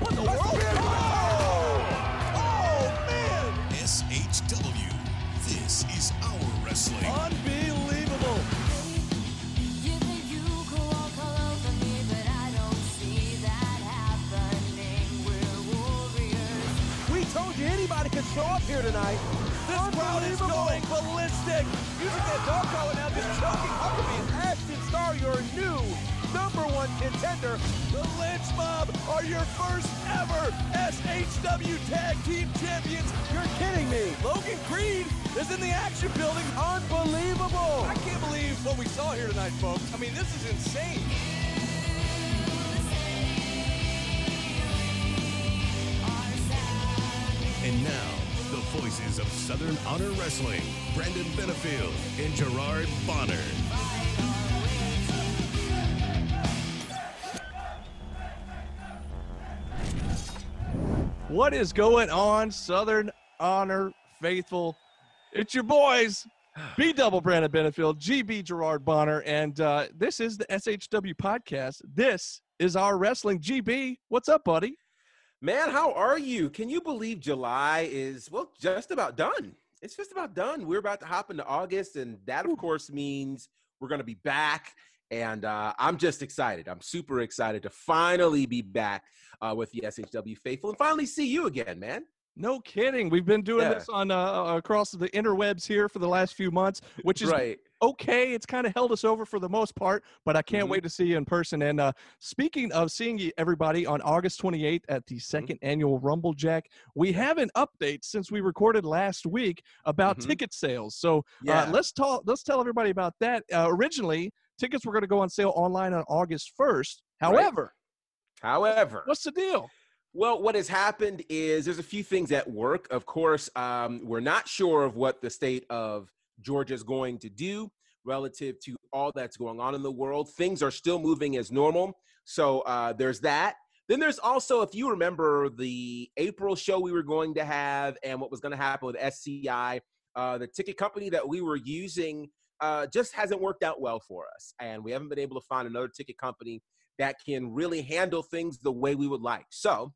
What the tonight, folks. I mean, this is insane. And now, the voices of Southern Honor Wrestling, Brandon Benefield and Gerard Bonner. What is going on, Southern Honor faithful? It's your boys, B Double Brandon Benefield, GB Gerard Bonner, and uh, this is the SHW podcast. This is our wrestling. GB, what's up, buddy? Man, how are you? Can you believe July is, well, just about done? It's just about done. We're about to hop into August, and that, of course, means we're going to be back. And uh, I'm just excited. I'm super excited to finally be back uh, with the SHW faithful and finally see you again, man. No kidding. We've been doing Yeah. this on uh, across the interwebs here for the last few months, which is right. okay. It's kind of held us over for the most part, but I can't Mhm. wait to see you in person. And uh, speaking of seeing you, everybody on August 28th at the 2nd annual Rumble Jack, we have an update since we recorded last week about Mhm. ticket sales. So Yeah. uh, let's talk. Let's tell everybody about that. Uh, originally, tickets were going to go on sale online on August 1st. However, However, what's the deal? Well, what has happened is there's a few things at work. Of course, um, we're not sure of what the state of Georgia is going to do relative to all that's going on in the world. Things are still moving as normal. So uh, there's that. Then there's also, if you remember, the April show we were going to have and what was going to happen with SCI, uh, the ticket company that we were using uh, just hasn't worked out well for us. And we haven't been able to find another ticket company that can really handle things the way we would like. So,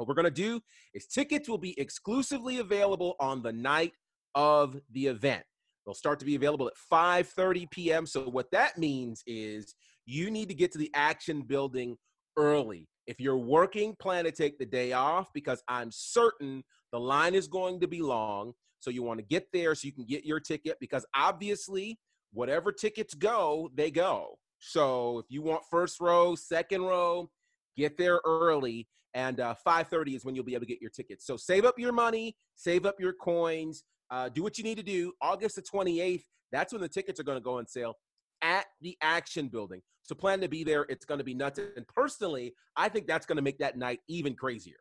what we're going to do is tickets will be exclusively available on the night of the event. They'll start to be available at 5:30 p.m. So what that means is you need to get to the action building early. If you're working, plan to take the day off because I'm certain the line is going to be long. So you want to get there so you can get your ticket because obviously whatever tickets go, they go. So if you want first row, second row, get there early and uh, 5.30 is when you'll be able to get your tickets. So save up your money save up your coins uh, do what you need to do. August the 28th that's when the tickets are going to go on sale at the action building. So plan to be there. It's going to be nuts. And personally i think that's going to make that night even crazier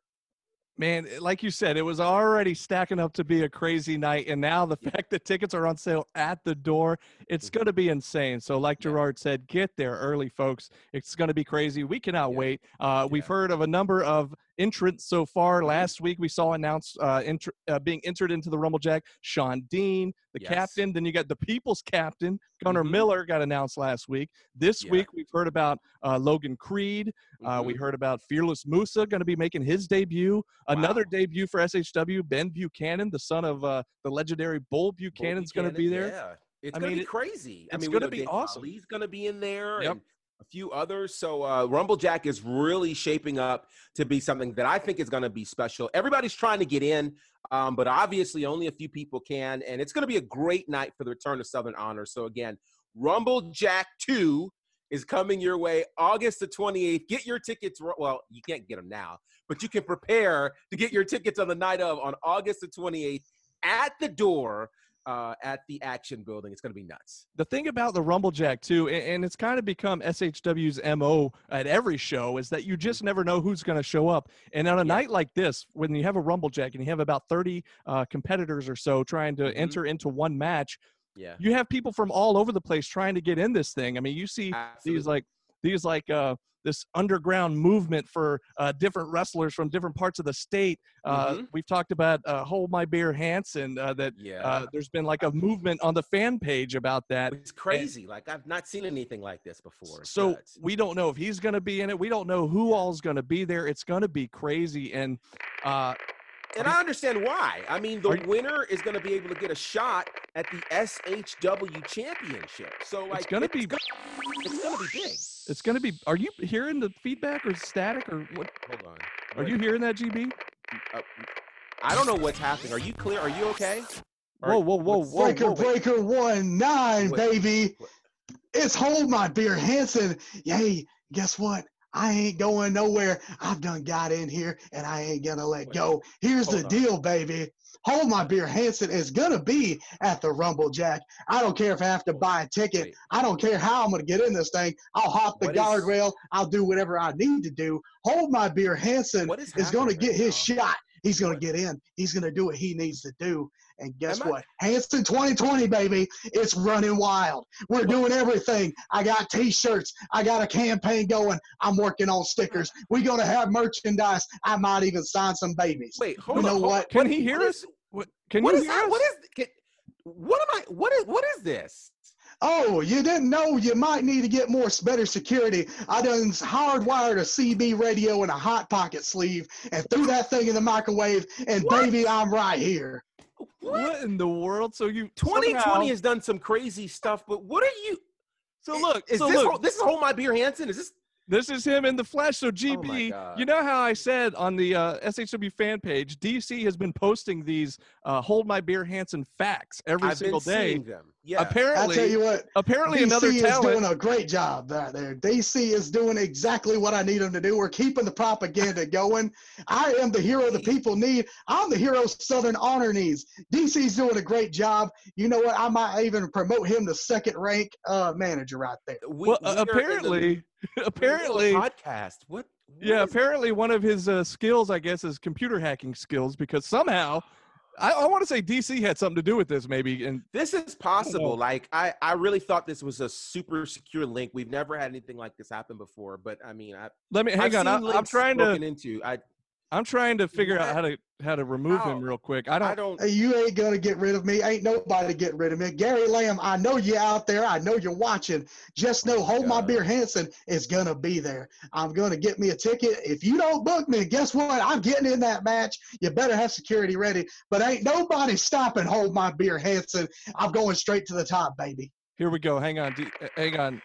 Man, like you said, it was already stacking up to be a crazy night, and now the fact that tickets are on sale at the door, it's going to be insane. So, like Mm-hmm. Yeah. Gerard said, get there early, folks. It's going to be crazy. We cannot Yeah. wait. Uh, We've heard of a number of entrants so far. Mhm. Last week, we saw announced uh, uh, being entered into the Rumblejack Sean Dean, the Yes. captain. Then you got the People's captain, Gunnar Mhm. Miller, got announced last week. This Yeah. week, we've heard about uh, Logan Creed. Uh, we Mhm. heard about Fearless Musa going to be making his debut. Another debut for SHW, Ben Buchanan, the son of uh, the legendary Bull Buchanan's going to be there. Yeah. It's I going to mean, be crazy. I it's mean, we gonna be Dave awesome. Going to be in there Yep. A few others. So uh, Rumble Jack is really shaping up to be something that I think is going to be special. Everybody's trying to get in, um, but obviously only a few people can. And it's going to be a great night for the return of Southern Honor. So again, Rumble Jack 2 is coming your way August the 28th. Get your tickets. Well, you can't get them now, but you can prepare to get your tickets on the night of on August the 28th at the door uh, at the Action Building. It's going to be nuts. The thing about the Rumble Jack too, and it's kind of become SHW's mo at every show, is that you just never know who's going to show up. And on a Yeah. night like this, when you have a Rumble Jack and you have about thirty uh, competitors or so trying to Mhm. enter into one match, Yeah. you have people from all over the place trying to get in this thing. I mean, you see Absolutely. these like these like uh, this underground movement for uh, different wrestlers from different parts of the state. Uh, Mhm. We've talked about uh, Hold My Beer Hansen. Uh, that Yeah. uh, there's been like a movement on the fan page about that. it's crazy. Like I've not seen anything like this before. So nuts. we don't know if he's going to be in it. We don't know who all's going to be there. It's going to be crazy. And uh, and I understand why. I mean, the you- winner is going to be able to get a shot at the SHW championship. So like, gonna be- gonna- it's going to be big. it's going to be. Are you hearing the feedback or static or what? Hold on. Are What- you hearing that, GB? uh, I don't know what's happening. Are you clear? Are you okay? Are- Whoa, whoa, whoa, whoa, Breaker, whoa! breaker, one nine, Wait, baby. what? It's hold my beer, Hanson. Yay! guess what? I ain't going nowhere. I've done got in here, and I ain't gonna let Wait, go. Here's the on. deal, baby. Hold my beer, Hanson is gonna be at the Rumble Jack. I don't care if I have to buy a ticket. Wait. I don't care how I'm gonna get in this thing. I'll hop the What is- guardrail. I'll do whatever I need to do. Hold my beer, Hanson is is gonna happening get right his shot. He's gonna get in. He's gonna do what he needs to do. And guess Am I- what? Hanson 2020, baby. It's running wild. We're doing everything. I got t-shirts. I got a campaign going. I'm working on stickers. We're gonna have merchandise. I might even sign some babies. Wait, hold You on. know hold what? on. Can he hear what us? is- What, can what you is hear that? us? What is? Can, what am I? What is? What is this? Oh, you didn't know you might need to get more better security. I done hardwired a CB radio in a hot pocket sleeve and threw that thing in the microwave. And What? baby, I'm right here. what in the world? So you 2020 somehow- has done some crazy stuff, but what are you? So look, is so this look, this is hold my beer, Hanson? Is this? This is him in the flesh. So GB, God. you know how I said on the uh, SHW fan page, DC has been posting these uh, "Hold My Beer Hansen" facts every I've single been day. seeing them. Yeah. I tell you what, apparently DC another is talent. doing a great job out there. DC is doing exactly what I need them to do. We're keeping the propaganda going. I am the hero the people need. I'm the hero Southern Honor needs. DC's doing a great job. You know what? I might even promote him to second rank uh, manager right there. We- well, we uh, are in the- apparently, the apparently, podcast. What? yeah, what is- apparently one of his uh, skills, I guess, is computer hacking skills because somehow, I, I want to say DC had something to do with this, maybe. And This is possible. Like I, I really thought this was a super secure link. We've never had anything like this happen before. But I mean, I let me hang I've on. I, I'm trying to. into. I, I'm trying to figure out how to how to remove How? him real quick. I don't. I don't. Hey, you ain't gonna get rid of me. Ain't nobody getting rid of me. Gary Lamb, I know you out there. I know you're watching. Just know, Oh my hold my beer, Hanson is gonna be there. I'm gonna get me a ticket. If you don't book me, guess what? I'm getting in that match. You better have security ready. But ain't nobody stopping. Hold my beer, Hanson. I'm going straight to the top, baby. Here we go. Hang on. D- uh, hang on.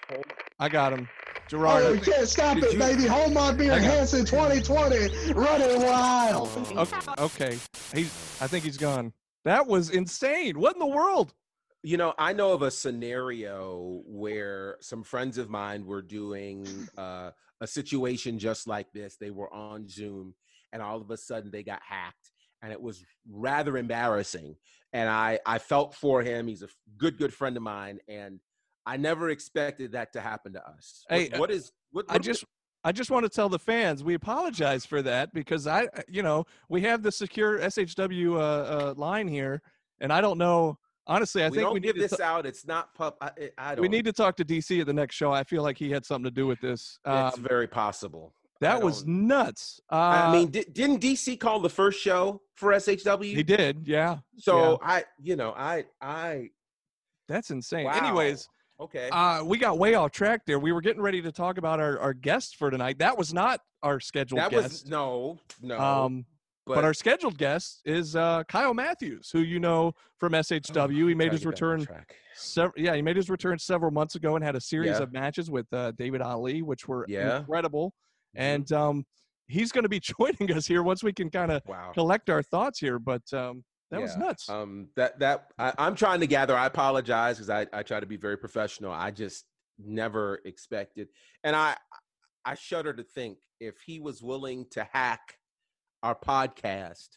I got him. Gerard. Oh, you can't stop it, you- baby. Hold my beer, Hang on. Hanson 2020, running wild. Okay, okay. He's. I think he's gone. That was insane. What in the world? You know, I know of a scenario where some friends of mine were doing uh, a situation just like this. They were on Zoom, and all of a sudden they got hacked, and it was rather embarrassing. And I, I felt for him. He's a good, good friend of mine, and I never expected that to happen to us. Hey, uh, what is? What, I what- just. I just want to tell the fans we apologize for that because I, you know, we have the secure SHW uh, uh, line here, and I don't know. Honestly, I we think we need give to this t- out. It's not pub. I, I I don't. we need to talk to DC at the next show. I feel like he had something to do with this. It's Um, very possible. That was nuts. Uh, I mean, di- didn't DC call the first show for SHW? he did. Yeah, So I, you know, I, I, that's insane. wow. Anyways, okay. uh, we got way off track there. We were getting ready to talk about our, our guest for tonight. That was not our scheduled that was no, no. um, but, our scheduled guest is uh, Kyle Matthews, who you know from SHW. he made his return. Several, yeah, he made his return several months ago and had a series Yeah. of matches with uh, David Ali, which were Yeah. incredible. Mm-hmm. And um, he's going to be joining us here once we can kind of wow. collect our thoughts here. But um, that was nuts. Um, that that I, I'm trying to gather. I apologize because I I try to be very professional. I just never expected, and I I shudder to think if he was willing to hack our podcast,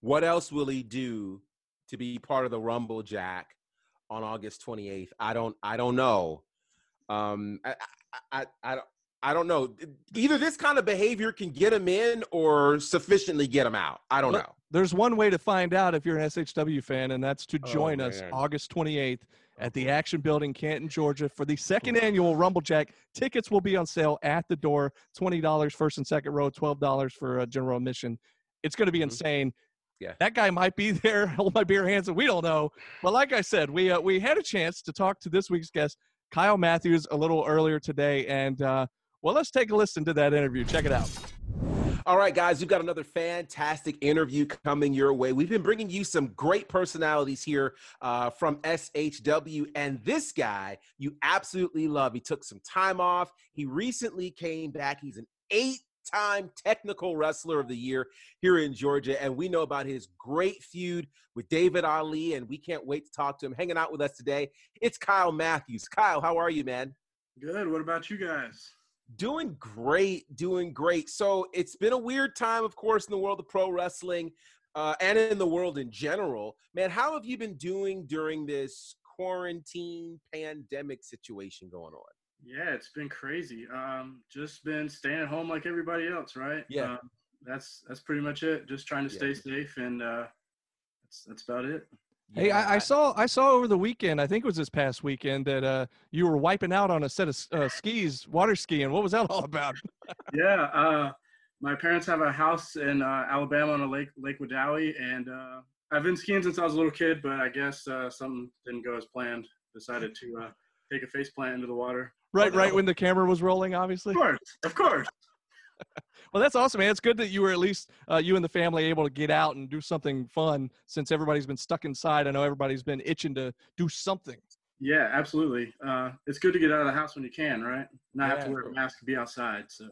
what else will he do to be part of the Rumble Jack on August 28th? I don't I don't know. Um, I I I, I, don't- I don't know. Either this kind of behavior can get him in or sufficiently get him out. I don't Look, know. There's one way to find out if you're an SHW fan, and that's to Oh, join us. August 28th at the Action Building, Canton, Georgia, for the second annual Rumblejack. Tickets will be on sale at the door. Twenty dollars first and second row, twelve dollars for a general admission. It's going to be Mhm. insane. Yeah. that guy might be there. Hold my beer hands, and we don't know. But like I said, we uh, we had a chance to talk to this week's guest, Kyle Matthews, a little earlier today, and uh, well, let's take a listen to that interview. Check it out. All right, guys, we've got another fantastic interview coming your way. We've been bringing you some great personalities here uh, from SHW, and this guy you absolutely love. He took some time off. He recently came back. He's an eight time technical wrestler of the year here in Georgia, and we know about his great feud with David Ali, and we can't wait to talk to him. Hanging out with us today, it's Kyle Matthews. Kyle, how are you, man? Good. What about you guys? Doing great, doing great. So it's been a weird time, of course, in the world of pro wrestling uh, and in the world in general. Man, how have you been doing during this quarantine pandemic situation going on? Yeah, it's been crazy. Um, just been staying at home like everybody else, right? Yeah. Um, that's that's pretty much it. Just trying to Yeah. stay safe, and uh, that's that's about it. Hey, I, I saw I saw over the weekend. I think it was this past weekend that uh, you were wiping out on a set of uh, skis, water skiing. What was that all about? yeah. Uh, my parents have a house in uh, Alabama on a lake, Lake Wedowee, and uh, I've been skiing since I was a little kid, but I guess uh, something didn't go as planned. Decided to uh, take a face plant into the water. Right, right when the camera was rolling, obviously. Of course, of course. Well, that's awesome, man. It's good that you were at least uh, you and the family able to get out and do something fun since everybody's been stuck inside. I know everybody's been itching to do something. Yeah, absolutely. Uh, it's good to get out of the house when you can, right? Not have to wear a mask to be outside. So,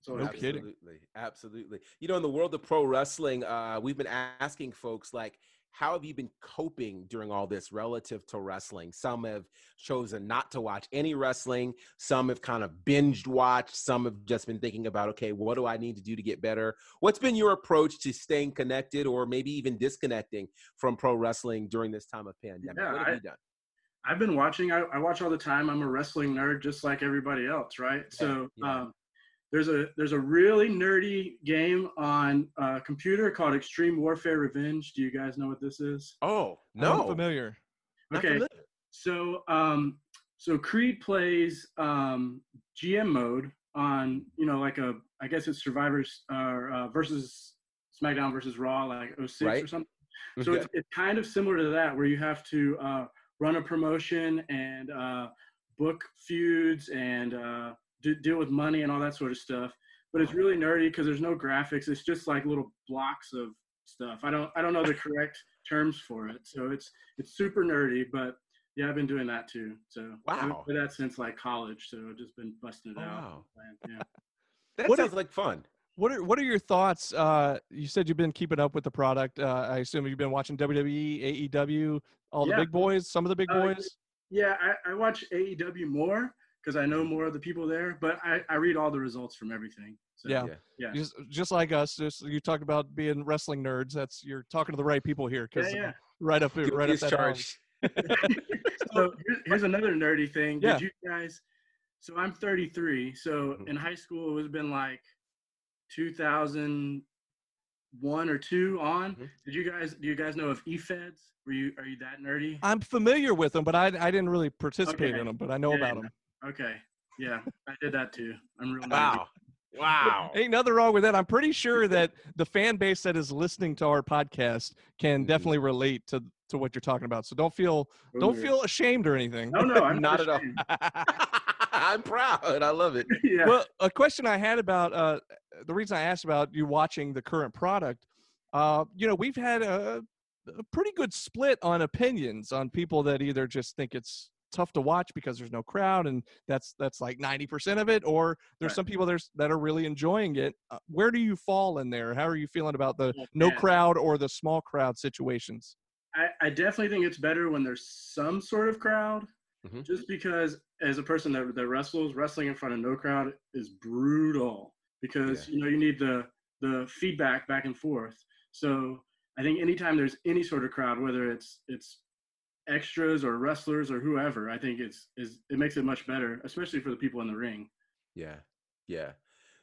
it's No good. kidding. Absolutely, absolutely. You know, in the world of pro wrestling, uh, we've been asking folks like, how have you been coping during all this relative to wrestling? Some have chosen not to watch any wrestling. Some have kind of binged watched. Some have just been thinking about, okay, what do I need to do to get better? What's been your approach to staying connected or maybe even disconnecting from pro wrestling during this time of pandemic? Yeah, what have I- you done? I've been watching. I, I watch all the time. I'm a wrestling nerd, just like everybody else, right? So yeah. um, there's a there's a really nerdy game on uh, computer called Extreme Warfare Revenge. Do you guys know what this is? Oh, I'm no. familiar. Okay. familiar. So um, so Creed plays um, GM mode on you know like a I guess it's Survivors uh, uh, versus SmackDown versus Raw like 06 Right. or something. So Okay. it's, it's kind of similar to that, where you have to uh, run a promotion and uh, book feuds and uh, do, deal with money and all that sort of stuff. But it's really nerdy because there's no graphics. It's just like little blocks of stuff. I don't I don't know the correct terms for it. So it's it's super nerdy. But yeah, I've been doing that too. So I've been Wow. doing that since like college. So I've just been busting it Oh, out. wow. Yeah. That What sounds like fun. What are what are your thoughts? Uh, you said you've been keeping up with the product. Uh, I assume you've been watching WWE, AEW, all the big boys, some of the big Uh, boys. Yeah, I, I watch AEW more because I know more of the people there, but I, I read all the results from everything. So, Yeah. Yeah. Yeah. Just just like us, just you talked about being wrestling nerds. That's you're talking to the right people here Yeah, because yeah. right up Guilty right up as that alley. so here's, here's another nerdy thing. Yeah. Did you guys? So I'm 33. So Mhm. in high school, it was been like 2001 or two on. Mhm. Did you guys? Do you guys know of E-Feds? Were you? Are you that nerdy? I'm familiar with them, but I I didn't really participate Okay. in them, but I know Yeah, about yeah. them. Okay. Yeah, I did that too. I'm real nerdy. Wow. Wow. Ain't nothing wrong with that. I'm pretty sure that the fan base that is listening to our podcast can Mhm. definitely relate to to what you're talking about. So don't feel don't feel ashamed or anything. No, no, I'm Not not, at all. I'm proud. I love it. yeah. Well, a question I had about uh, the reason I asked about you watching the current product, uh, you know, we've had a, a pretty good split on opinions on people that either just think it's tough to watch because there's no crowd and that's that's like 90% of it or there's Right. some people there's that are really enjoying it uh, where do you fall in there how are you feeling about the Oh, no man. crowd or the small crowd situations I, I definitely think it's better when there's some sort of crowd, Mhm. just because as a person that, that wrestles, wrestling in front of no crowd is brutal because you know you need the the feedback back and forth. So I think anytime there's any sort of crowd, whether it's it's extras or wrestlers or whoever, I think it's is it makes it much better, especially for the people in the ring. Yeah. Yeah.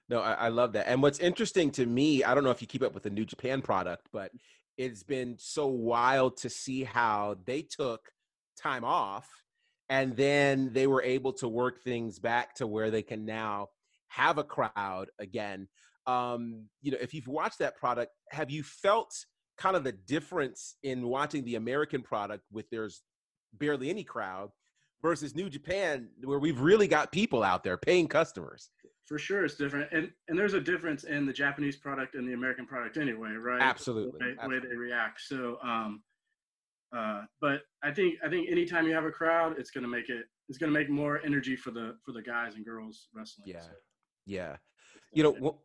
No, I, I love that. And what's interesting to me, I don't know if you keep up with the New Japan product, but it's been so wild to see how they took time off and then they were able to work things back to where they can now have a crowd again. Um, you know, if you've watched that product, have you felt kind of the difference in watching the American product with there's barely any crowd versus New Japan, where we've really got people out there paying customers? For sure, it's different, and and there's a difference in the Japanese product and the American product anyway, right? Absolutely, The way, the way they react. So, um, uh, but I think I think anytime you have a crowd, it's gonna make it it's gonna make more energy for the for the guys and girls wrestling. Yeah. So, Yeah. You know,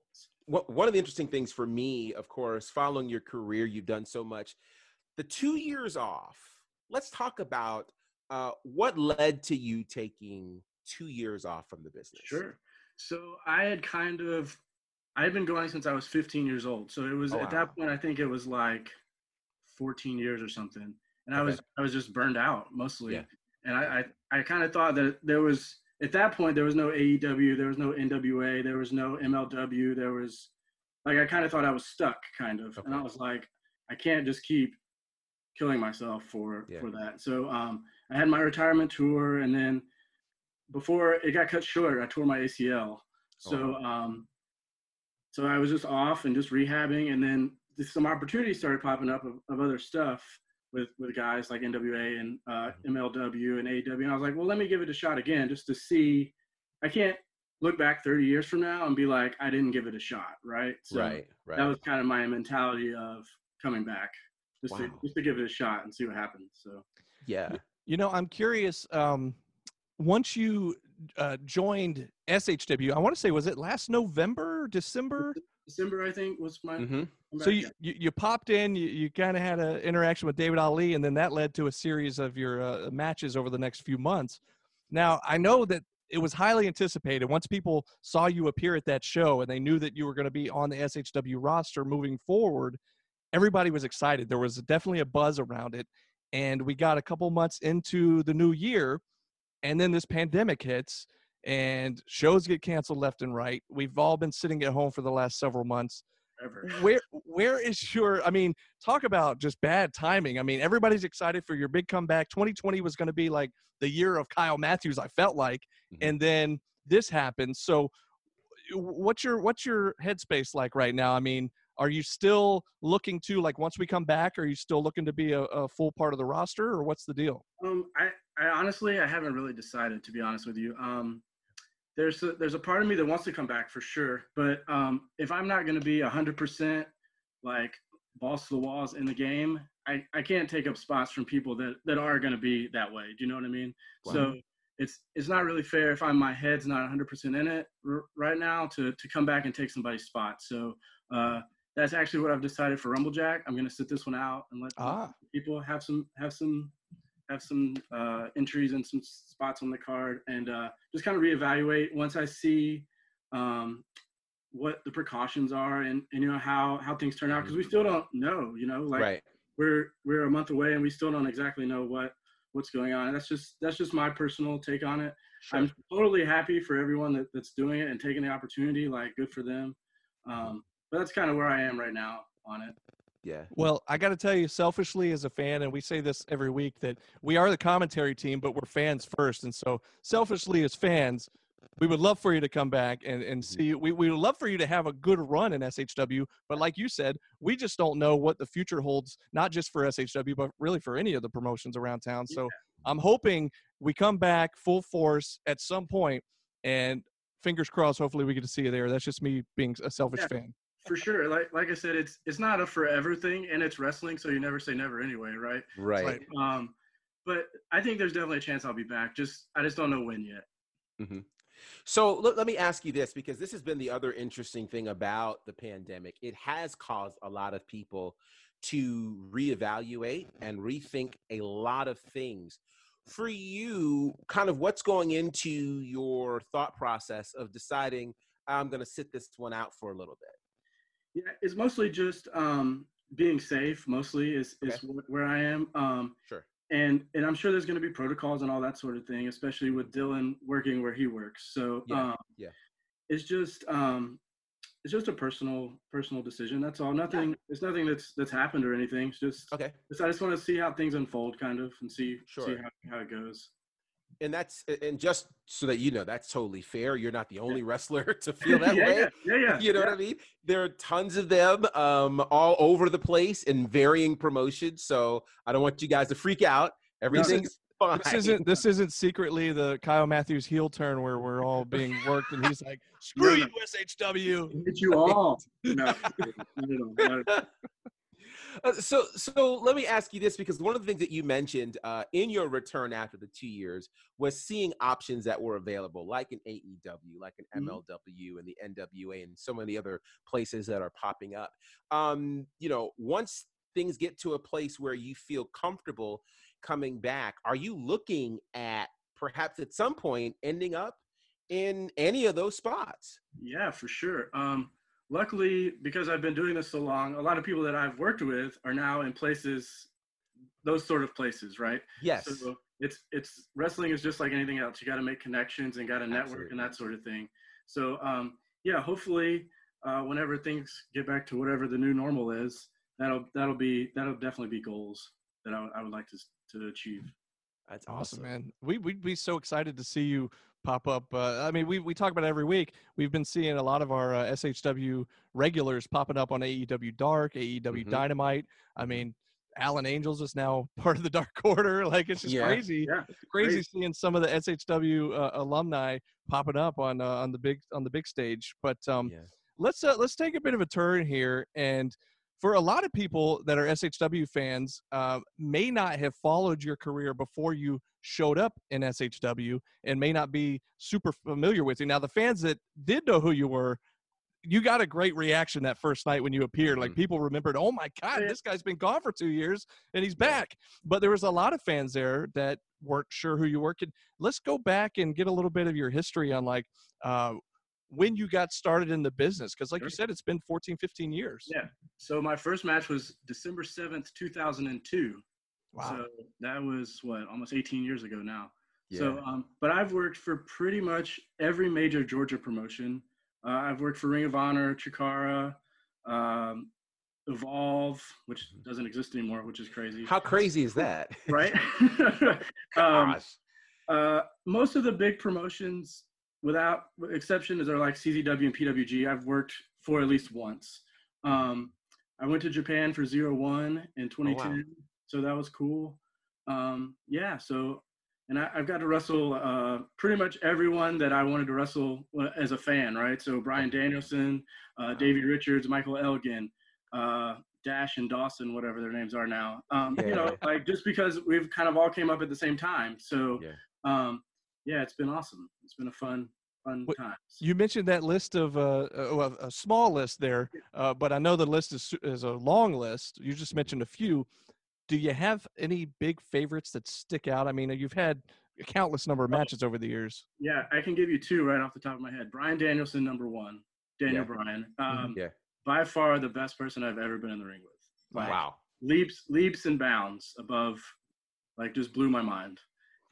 one of the interesting things for me, of course, following your career, you've done so much. The two years off, let's talk about uh, what led to you taking two years off from the business. Sure. So I had kind of I had been going since I was 15 years old. So it was Oh, at wow. that point I think it was like 14 years or something. And I was I was just burned out mostly. Yeah. And I I, I kind of thought that there was at that point there was no AEW, there was no NWA, there was no MLW, there was like I kind of thought I was stuck kind of. And I was like I can't just keep killing myself for Yeah. for that. So um I had my retirement tour and then before it got cut short, I tore my ACL. Oh, So um, so I was just off and just rehabbing, and then some opportunities started popping up of, of other stuff with with guys like NWA and uh, Mm-hmm. MLW and AEW, and I was like, well, let me give it a shot again, just to see. I can't look back 30 years from now and be like, I didn't give it a shot, right? So right. Right. that was kind of my mentality of coming back, just to just to give it a shot and see what happens. So. yeah. You know, I'm curious. Um, once you uh, joined SHW, I want to say, was it last November, December? December, I think, was my. hmm So you, you, you popped in, you, you kind of had an interaction with David Ali, and then that led to a series of your uh, matches over the next few months. Now, I know that it was highly anticipated. Once people saw you appear at that show and they knew that you were going to be on the SHW roster moving forward, everybody was excited. There was definitely a buzz around it. And we got a couple months into the new year, and then this pandemic hits, and shows get canceled left and right. We've all been sitting at home for the last several months Ever. where where is your i mean talk about just bad timing i mean everybody's excited for your big comeback 2020 was going to be like the year of kyle matthews i felt like Mhm. and then this happened so what's your what's your headspace like right now i mean are you still looking to like once we come back are you still looking to be a, a full part of the roster or what's the deal Um, I, I honestly, I haven't really decided to be honest with you. Um, there's a, there's a part of me that wants to come back for sure, but um, if I'm not going to be hundred percent like balls to the walls in the game, I, I can't take up spots from people that, that are going to be that way. Do you know what I mean? So it's it's not really fair if I'm my head's not 100% in it r- right now to to come back and take somebody's spot. So uh, that's actually what I've decided for Rumblejack. I'm going to sit this one out and let ah people have some have some have some uh, entries and some spots on the card and uh, just kind of reevaluate once I see um, what the precautions are and, and you know how how things turn out because we still don't know you know like right. we're we're a month away and we still don't exactly know what what's going on. And that's just that's just my personal take on it. I'm totally happy for everyone that, that's doing it and taking the opportunity like good for them. Um, but that's kind of where i am right now on it Yeah. Well, I got to tell you, selfishly as a fan, and we say this every week, that we are the commentary team, but we're fans first. And so, selfishly as fans, we would love for you to come back and, and Mhm. see. We, we would love for you to have a good run in SHW. But like you said, we just don't know what the future holds, not just for SHW, but really for any of the promotions around town. So, I'm hoping we come back full force at some point, and fingers crossed, hopefully, we get to see you there. That's just me being a selfish Yeah. fan. For sure like like i said it's it's not a forever thing and it's wrestling so you never say never anyway right Right. Right. um but i think there's definitely a chance i'll be back just i just don't know when yet So let, let me ask you this because this has been the other interesting thing about the pandemic. It has caused a lot of people to reevaluate and rethink a lot of things. For you, kind of what's going into your thought process of deciding I'm going to sit this one out for a little bit? Yeah it's mostly just um being safe mostly is is Okay. wh- where i am um Sure. and and i'm sure there's going to be protocols and all that sort of thing especially with dylan working where he works so Yeah, um yeah. it's just um, it's just a personal personal decision. That's all. Nothing. It's nothing that's that's happened or anything. It's just. Okay. It's, I just want to see how things unfold, kind of, and see see how, how it goes. And that's and just so that you know, that's totally fair. You're not the only wrestler to feel that yeah, way. yeah, yeah, yeah. You know yeah. what I mean? There are tons of them um, all over the place in varying promotions. So I don't want you guys to freak out. Everything's fine. This isn't this isn't secretly the Kyle Matthews heel turn where we're all being worked and he's like, "Screw Yeah. you, SHW." Hit you all. No, not at all. Not at- Uh, so so let me ask you this because one of the things that you mentioned uh, in your return after the two years was seeing options that were available like an aew like an mlw and the nwa and so many other places that are popping up. Um, you know once things get to a place where you feel comfortable coming back are you looking at perhaps at some point ending up in any of those spots? Yeah, for sure. Um, luckily, because I've been doing this so long, a lot of people that I've worked with are now in places, those sort of places, right? yes So it's it's wrestling is just like anything else. You got to make connections and got to network and that sort of thing. So um, yeah, hopefully, uh, whenever things get back to whatever the new normal is, that'll that'll be that'll definitely be goals that I, would- I would like to to achieve. that's Awesome, man. We we'd be so excited to see you pop up. Uh, I mean, we we talk about it every week. We've been seeing a lot of our uh, SHW regulars popping up on AEW Dark, AEW Mhm. Dynamite. I mean, Alan Angels is now part of the Dark Order. Like it's just Yeah. crazy. Yeah, It's crazy great. seeing some of the SHW uh, alumni popping up on uh, on the big on the big stage. But um, Yeah. let's uh, let's take a bit of a turn here and for a lot of people that are SHW fans, uh, may not have followed your career before you showed up in SHW and may not be super familiar with you. Now, the fans that did know who you were, you got a great reaction that first night when you appeared. Like Mhm. people remembered, oh my God, this guy's been gone for two years and he's back. But there was a lot of fans there that weren't sure who you were. Could, let's go back and get a little bit of your history on like uh, when you got started in the business. Because like you said, it's been 14, 15 years. Yeah. So my first match was December seventh, two thousand and two. Wow. So that was what almost 18 years ago now. yeah. So, um, but I've worked for pretty much every major Georgia promotion. Uh, I've worked for Ring of Honor, Chikara, um, Evolve, which Mm-hmm. doesn't exist anymore, which is crazy, how crazy is that right? um, Gosh. uh, most of the big promotions, without exception, is are like CZW and PWG. I've worked for at least once. Um, I went to Japan for Zero One in 2010, so that was cool. Um, yeah, so and I, I've got to wrestle uh, pretty much everyone that I wanted to wrestle uh, as a fan, right? So Bryan Danielson, uh, Davey Richards, Michael Elgin, uh, Dash and Dawson, whatever their names are now. Um, You know, like just because we've kind of all came up at the same time. So Yeah. um, yeah, it's been awesome. It's been a fun, fun What- time. You mentioned that list of uh, uh, well, a small list there, uh, but I know the list is is a long list. You just mentioned a few. Do you have any big favorites that stick out? I mean, you've had a countless number of matches over the years. Yeah, I can give you two right off the top of my head. Bryan Danielson, number one. Daniel Yeah. Bryan. Um, Yeah. By far the best person I've ever been in the ring with. Like, wow. Leaps, leaps and bounds above, like just blew my mind.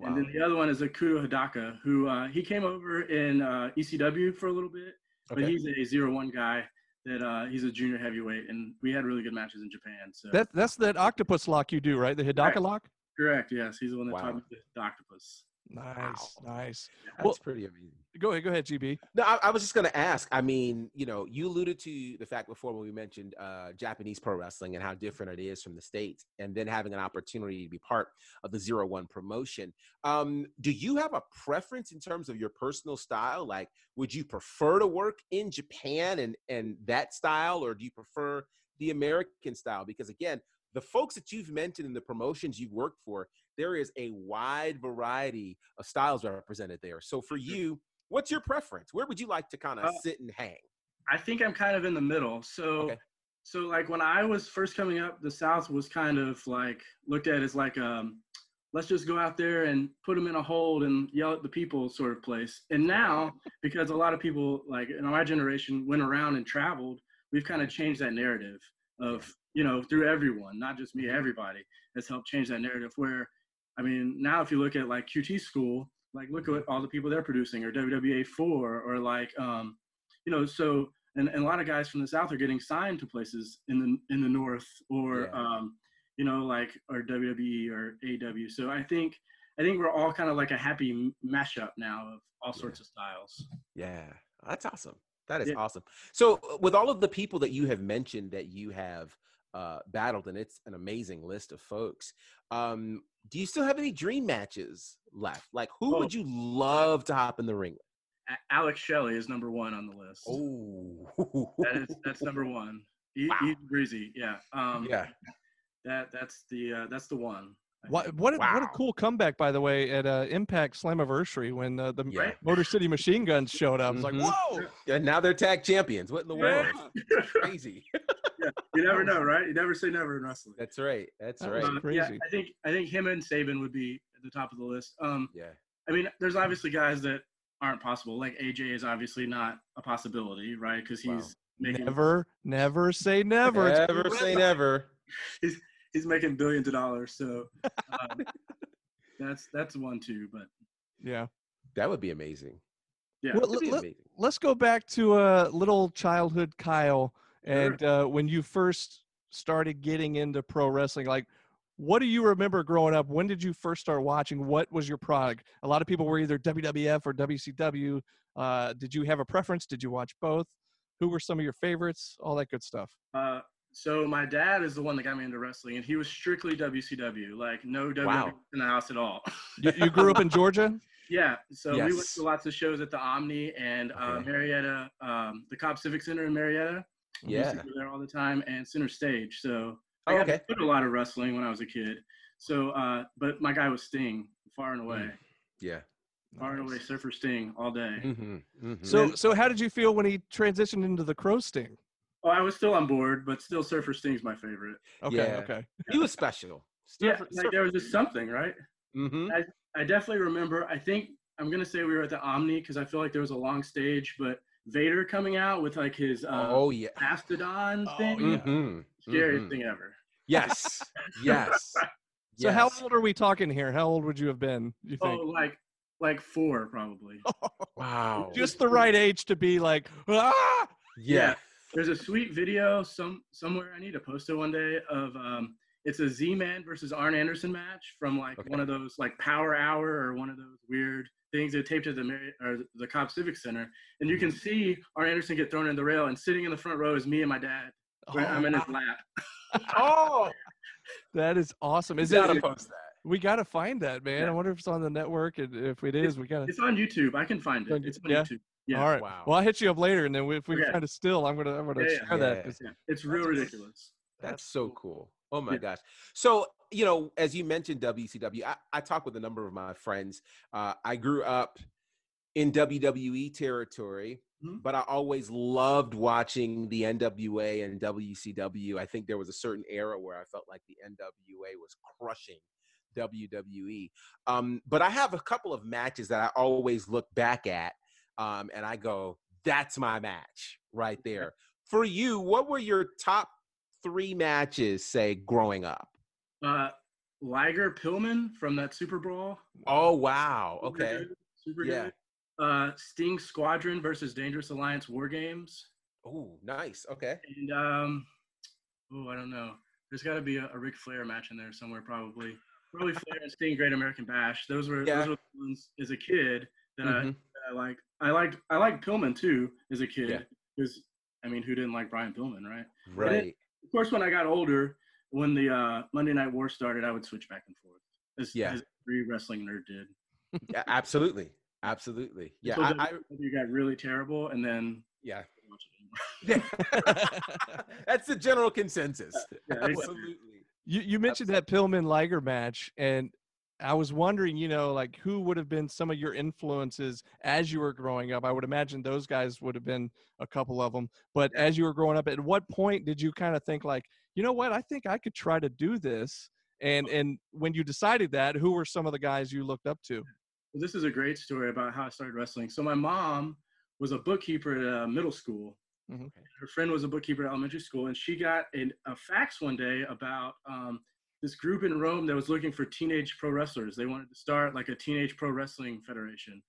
And then the other one is Ikuto Hidaka, who uh, he came over in uh, ECW for a little bit, but he's a zero one guy. That uh, he's a junior heavyweight, and we had really good matches in Japan. So That that's that octopus lock you do, right? The Hidaka Right. lock. correct, yes, he's the one that Wow. taught me the octopus. Nice, nice. That's Well- pretty amazing. Go ahead, go ahead, GB. No, I, I was just going to ask. I mean, you know, you alluded to the fact before when we mentioned uh, Japanese pro wrestling and how different it is from the states, and then having an opportunity to be part of the Zero One promotion. Um, do you have a preference in terms of your personal style? Like, would you prefer to work in Japan and and that style, or do you prefer the American style? Because again, the folks that you've mentioned in the promotions you've worked for, there is a wide variety of styles represented there. So for you, what's your preference? Where would you like to kind of Uh, sit and hang? I think I'm kind of in the middle. So, Okay. so like when I was first coming up, the South was kind of like looked at as like um, let's just go out there and put them in a hold and yell at the people sort of place. And now, because a lot of people like in my generation went around and traveled, we've kind of changed that narrative of you know through everyone, not just me, everybody has helped change that narrative. Where, I mean, now if you look at like QT School, like look at all the people they're producing, or WWA four, or like um, you know, so and, and a lot of guys from the south are getting signed to places in the in the north or Yeah. um, you know, like or WWE or AW. So I think I think we're all kind of like a happy mashup now of all sorts of styles. Yeah, that's awesome. That is Yeah. awesome. So, uh, with all of the people that you have mentioned that you have uh, battled, and it's an amazing list of folks, um, do you still have any dream matches left? Like, who Oh. would you love to hop in the ring with? Alex Shelley is number one on the list. Oh, That is that's number one. Wow. Easy breezy, yeah. Um, yeah. That that's the uh, that's the one. I What think. what a, what a cool comeback by the way at uh, Impact Slammiversary when uh, the Yeah. Motor City Machine Guns showed up. I was like, whoa! And now they're tag champions. What in the world? crazy. Yeah. Crazy. you never know, right? You never say never in wrestling. That's right. That's That right. was Uh, yeah. I think I think him and Sabin would be at the top of the list. Um, Yeah. I mean, there's obviously guys that aren't possible. Like AJ is obviously not a possibility, right? Because he's Wow. making Never, never say never. It's Never say never. he's making billions of dollars. So um, that's that's one too. But Yeah. That would be amazing. yeah, Well, That'd be let- amazing. Let's go back to uh, little childhood Kyle and uh, when you first started getting into pro wrestling. Like, what do you remember growing up? When did you first start watching? What was your product? A lot of people were either WWF or WCW. Uh, did you have a preference? Did you watch both? Who were some of your favorites? All that good stuff. Uh, so my dad is the one that got me into wrestling, and he was strictly WCW, like no WWE Wow. in the house at all. You, you grew up in Georgia? yeah, so we went to lots of shows at the Omni and uh, Marietta, um, the Cobb Civic Center in Marietta. Yeah, We used to Yeah. go there all the time, and Center Stage. So Oh, I got okay. to put a lot of wrestling when I was a kid. So, uh, but my guy was Sting, far and away, Yeah. far and away, Surfer Sting all day. Mm-hmm. mm-hmm. So, so how did you feel when he transitioned into the Crow Sting? Oh, I was still on board, but still Surfer Sting's my favorite. Okay, Yeah. okay. he was special. Yeah, like there was just something, right? Mm-hmm. I definitely remember. I think I'm gonna say we were at the Omni because I feel like there was a long stage, but Vader coming out with like his uh, oh yeah. Mastodon Oh, thing, yeah. Mm-hmm. scariest mhm. thing ever. Yes. Yes. So how old are we talking here? How old would you have been? You Oh, like like four probably. Wow. Just the right age to be like, ah! yeah. There's a sweet video some somewhere. I need to post it one day of um. It's a Z-Man versus Arn Anderson match from like Okay. one of those like Power Hour or one of those weird things they taped at the Mari- or the Cobb Civic Center, and you can Mm-hmm. see Arn Anderson get thrown in the rail, and sitting in the front row is me and my dad. Where I'm in his lap. Oh, That is awesome. Is gotta it? post that. We gotta find that, man. I wonder if it's on the network, and if it is, we gotta. It's on YouTube. I can find it. It's on yeah? YouTube. Yeah. All right. Wow. Well, I'll hit you up later, and then if we Okay. find it still, I'm gonna I'm gonna Yeah, yeah. share that. Yeah. 'cause Yeah. It's real ridiculous. That's so cool. Oh my Yeah. gosh. So, you know, as you mentioned WCW, I, I talk with a number of my friends. Uh, I grew up in WWE territory, Mhm. but I always loved watching the NWA and WCW. I think there was a certain era where I felt like the NWA was crushing WWE. Um, but I have a couple of matches that I always look back at um, and I go, that's my match right there. For you, what were your top three matches, say, growing up? Uh, Liger Pillman from that Super Brawl. Oh, wow. Okay. Super Yeah. good. Uh, Sting Squadron versus Dangerous Alliance War Games. Oh, nice. Okay. And um, oh, I don't know. There's got to be a, a Ric Flair match in there somewhere, probably. Probably Flair and Sting Great American Bash. Those were Yeah. those were the ones as a kid that I, Mhm. that I liked. I liked I liked Pillman too as a kid. Yeah. Because I mean, who didn't like Brian Pillman, right? Right. Of course, when I got older, when the uh, Monday Night War started, I would switch back and forth. As, Yeah. as every wrestling nerd did. Yeah, absolutely. Absolutely. Yeah. Until I, I, WWE got really terrible, and then yeah. I didn't watch it anymore. Yeah. That's the general consensus. Yeah, exactly. Absolutely. You you mentioned that Pillman Liger match, and I was wondering, you know, like who would have been some of your influences as you were growing up? I would imagine those guys would have been a couple of them. But as you were growing up, at what point did you kind of think like, you know what, I think I could try to do this? And and when you decided that, who were some of the guys you looked up to? Well, this is a great story about how I started wrestling. So my mom was a bookkeeper at a middle school. Mhm. Her friend was a bookkeeper at elementary school, and she got a, a fax one day about um, this group in Rome that was looking for teenage pro wrestlers. They wanted to start like a teenage pro wrestling federation.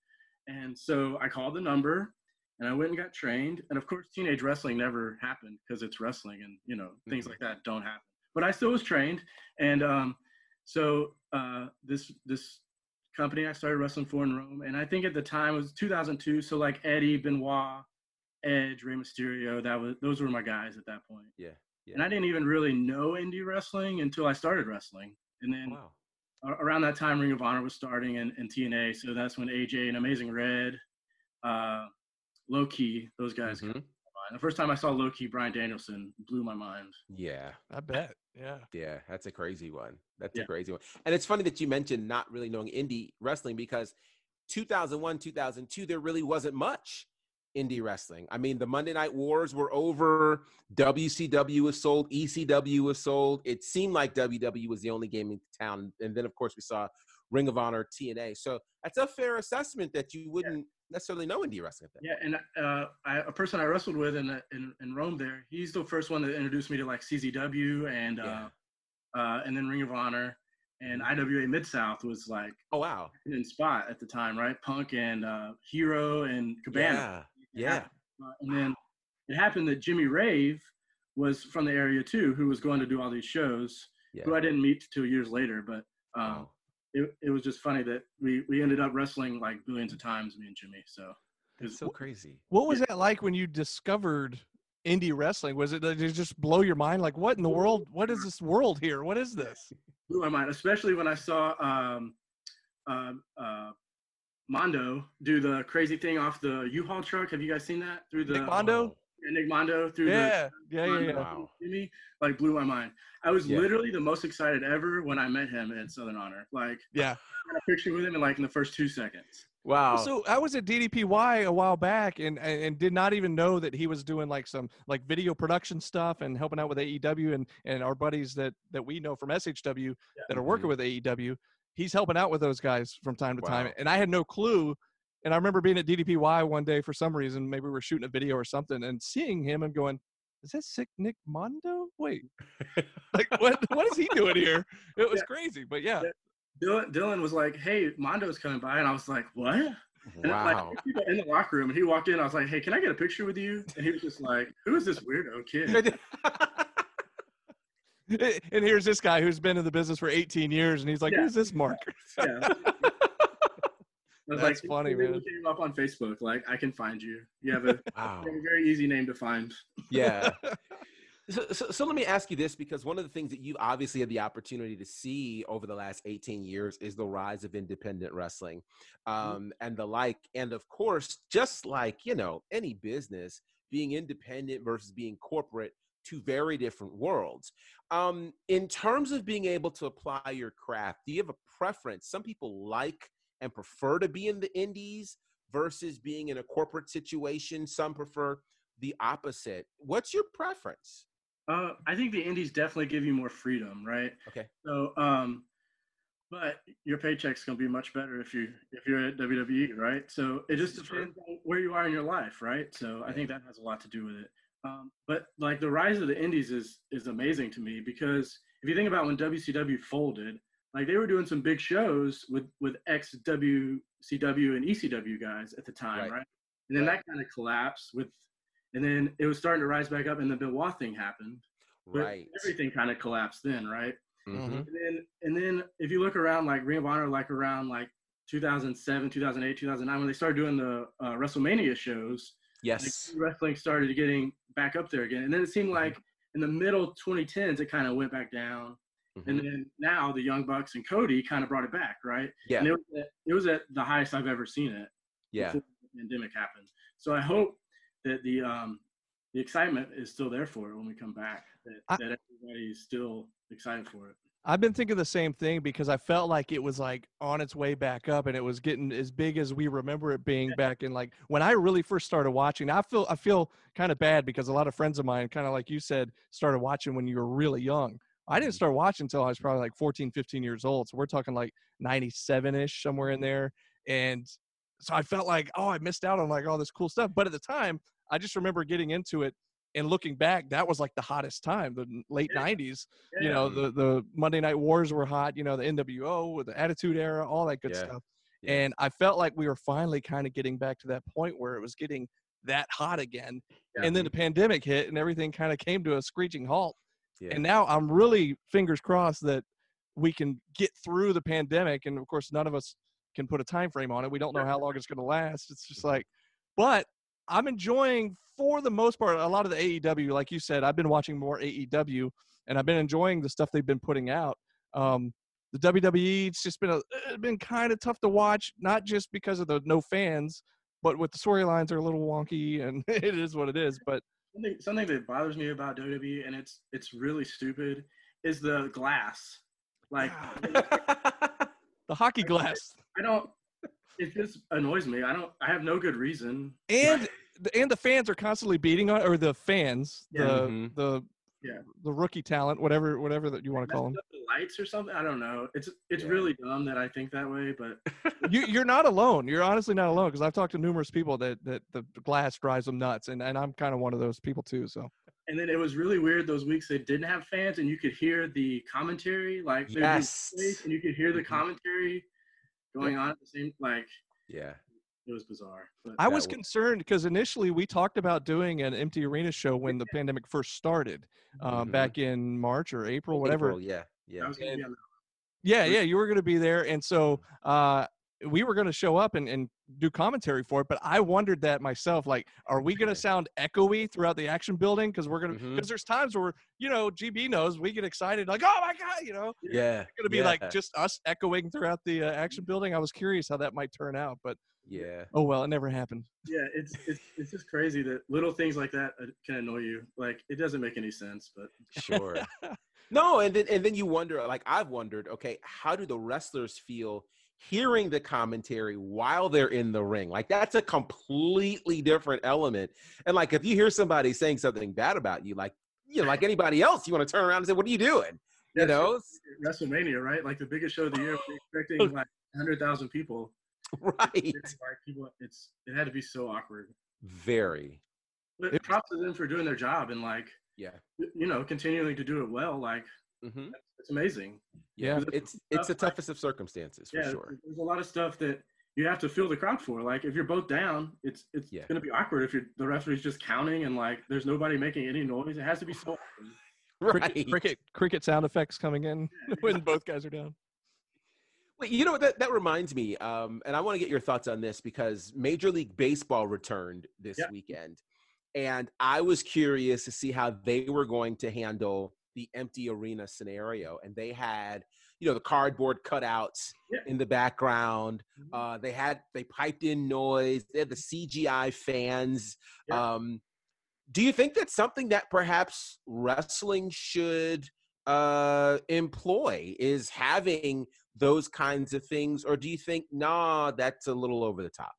And so I called the number, and I went and got trained. And of course, teenage wrestling never happened because it's wrestling, and you know things Mhm. like that don't happen. But I still was trained, and um, so uh, this this company I started wrestling for in Rome, and I think at the time it was 2002. So like Eddie, Benoit, Edge, Rey Mysterio, that was those were my guys at that point. Yeah, yeah. And I didn't even really know indie wrestling until I started wrestling, and then Wow. around that time Ring of Honor was starting and, and TNA. So that's when AJ and Amazing Red, uh, Low Ki, those guys. Mhm. came to mind. The first time I saw Low Ki, Bryan Danielson blew my mind. Yeah. I bet. Yeah. Yeah, that's a crazy one. That's Yeah. a crazy one. And it's funny that you mentioned not really knowing indie wrestling because 2001, 2002, there really wasn't much indie wrestling. I mean, the Monday Night Wars were over. WCW was sold. ECW was sold. It seemed like WWE was the only game in town. And then, of course, we saw Ring of Honor, TNA. So that's a fair assessment that you wouldn't necessarily know indie wrestling. Yeah, and uh, I, a person I wrestled with in, in in Rome there, he's the first one that introduced me to like CZW and Yeah. uh, uh, and then Ring of Honor and IWA Mid South was like Oh, wow. in spot at the time, right? Punk and uh, Hero and Cabana. Yeah. Yeah. Uh, and then it happened that Jimmy Rave was from the area too, who was going to do all these shows, Yeah. who I didn't meet till years later. But um, Wow. it, it was just funny that we, we ended up wrestling like billions of times, me and Jimmy. So it It's was, so crazy. What was that like when you discovered indie wrestling? Was it did it just blow your mind? Like, what in the world? What is this world here? What is this? blew my mind, especially when I saw um, uh, uh, Mondo do the crazy thing off the U-Haul truck. Have you guys seen that through the Nick Mondo? Yeah, Nick Mondo through the Yeah, yeah, yeah, yeah. Wow. Jimmy, like blew my mind. I was Yeah. literally the most excited ever when I met him at Southern Honor. Like, Yeah. I got a picture with him in like in the first two seconds. Wow. So I was at DDPY a while back and and and did not even know that he was doing like some like video production stuff and helping out with AEW and and our buddies that that we know from SHW that are working mm-hmm. with AEW. He's helping out with those guys from time to time, and I had no clue. And I remember being at DDPY one day for some reason, maybe we were shooting a video or something, and seeing him and going, "Is that sick Nick Mondo? Wait, like what? What is he doing here?" It was Yeah. crazy, but yeah, Yeah. Dylan, Dylan was like, "Hey, Mondo's coming by," and I was like, "What?" And wow. like in the locker room, and he walked in. I was like, "Hey, can I get a picture with you?" And he was just like, "Who is this weirdo kid?" and here's this guy who's been in the business for 18 years, and he's like, Yeah. "Who's this Mark?" Yeah. I That's like, funny, "You really man. Came up on Facebook. Like, I can find you. You have a, wow. you have a very easy name to find. yeah. So, so, so let me ask you this because one of the things that you've obviously had the opportunity to see over the last 18 years is the rise of independent wrestling um, and the like. And of course, just like, you know, any business, being independent versus being corporate, two very different worlds. Um, in terms of being able to apply your craft, do you have a preference? Some people like and prefer to be in the indies versus being in a corporate situation. Some prefer the opposite. What's your preference? Uh, I think the indies definitely give you more freedom, right? Okay. So, um, but your paycheck's gonna be much better if you if you're at WWE, right? So it just depends on where you are in your life, right? So I think that has a lot to do with it. Um, but like the rise of the indies is is amazing to me because if you think about when WCW folded, like they were doing some big shows with with ex WCW and ECW guys at the time, Right. right? And then Right. that kind of collapsed with, and then it was starting to rise back up, and the Benoit thing happened. But Right. Everything kind of collapsed then, right? Mhm. And then, and then if you look around like Ring of Honor, like around like 2007, 2008, 2009, when they started doing the uh, WrestleMania shows, like, Yes. wrestling started getting back up there again. And then it seemed like in the middle 2010s, it kind of went back down. And Mhm. then now the Young Bucks and Cody kind of brought it back, right? Yeah. And it was, at, it was at the highest I've ever seen it Yeah. before the pandemic happened. So I hope that the um, the excitement is still there for it when we come back. That, I- that everybody's still excited for it. I've been thinking the same thing because I felt like it was like on its way back up and it was getting as big as we remember it being back in like when I really first started watching. I feel I feel kind of bad because a lot of friends of mine kind of like you said started watching when you were really young. I didn't mm. start watching until I was probably like 14, 15 years old. So we're talking like 97ish somewhere in there and so I felt like oh I missed out on like all this cool stuff. But at the time, I just remember getting into it and looking back, that was like the hottest time, the late Yeah. 90s you know the the Monday Night Wars were hot. You know the NWO with the Attitude Era, all that good Yeah. stuff. And I felt like we were finally kind of getting back to that point where it was getting that hot again. Yeah. And then the pandemic hit and everything kind of came to a screeching halt. Yeah. And now I'm really fingers crossed that we can get through the pandemic. And of course, none of us can put a time frame on it. We don't know how long it's going to last. It's just mm-hmm. like, but I'm enjoying for the most part a lot of the AEW. Like you said, I've been watching more AEW, and I've been enjoying the stuff they've been putting out. Um, the WWE, it's just been a, it's been kind of tough to watch, not just because of the no fans, but with the storylines are a little wonky, and it is what it is. But Something, something that bothers me about WWE, and it's it's really stupid, is the glass. Like the hockey glass I don't. It just annoys me. I don't. I have no good reason. and and the fans are constantly beating on, or the fans, Yeah. the Mhm. the Yeah. the rookie talent, whatever whatever that you want to call them. The lights or something. I don't know. It's it's Yeah. really dumb that I think that way, but you, you're not alone. You're honestly not alone because I've talked to numerous people that that the glass drives them nuts, and, and I'm kind of one of those people too. So and then it was really weird those weeks they didn't have fans and you could hear the commentary like they'd be Yes. and you could hear the Mhm. commentary going on at the same like yeah. it was bizarre. But I was wa- concerned because initially we talked about doing an empty arena show when the pandemic first started, uh, Mhm. back in March or April, whatever. April, yeah. Yeah. I was gonna be on the- Yeah, yeah, you were going to be there, and so uh, we were going to show up and, and do commentary for it. But I wondered that myself. Like, are we going to sound echoey throughout the action building? Because we're going to Mhm. because there's times where you know GB knows we get excited like, oh my god, you know, Yeah. it's going to be yeah. like just us echoing throughout the uh, action building. I was curious how that might turn out, but Yeah. oh well, it never happened. yeah, it's it's it's just crazy that little things like that uh, can annoy you. Like it doesn't make any sense, but Sure. no, and then and then you wonder, like I've wondered, okay, how do the wrestlers feel hearing the commentary while they're in the ring? Like that's a completely different element. And like if you hear somebody saying something bad about you, like you know, like anybody else, you want to turn around and say, "What are you doing?" You That's know, WrestleMania, right? Like the biggest show of the year, expecting like hundred thousand people. right? It's like people, it's it had to be so awkward. Very. But props to them for doing their job and like Yeah. you know continuing to do it well. Like hmm it's amazing. Yeah, It's it's the toughest of circumstances for yeah, sure. there's a lot of stuff that you have to feel the crowd for. Like if you're both down, it's it's Yeah. gonna be awkward if you're the referee's just counting and like there's nobody making any noise. It has to be so. awkward. Right. cricket, cricket cricket sound effects coming in when both guys are down. Wait, you know what? That, that reminds me, um, and I want to get your thoughts on this because Major League Baseball returned this Yeah. weekend, and I was curious to see how they were going to handle the empty arena scenario. And they had, you know, the cardboard cutouts Yeah. in the background. Mhm. Uh, they had they piped in noise. They had the CGI fans. Yeah. Um, do you think that's something that perhaps wrestling should uh, employ? Is having those kinds of things, or do you think nah, that's a little over the top?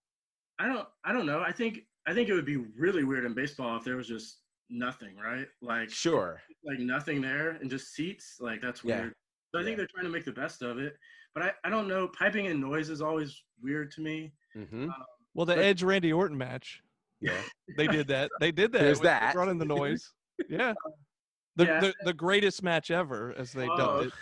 I don't I don't know. I think I think it would be really weird in baseball if there was just nothing, right? Like Sure. like nothing there and just seats. Like that's Yeah. weird. So I think Yeah. they're trying to make the best of it. But I, I don't know. Piping in noise is always weird to me. hmm Well, the But- Edge Randy Orton match, Yeah. they did that. They did that. There's with- with that. running the noise. Yeah. The, Yeah. the the greatest match ever, as they Oh, dubbed it.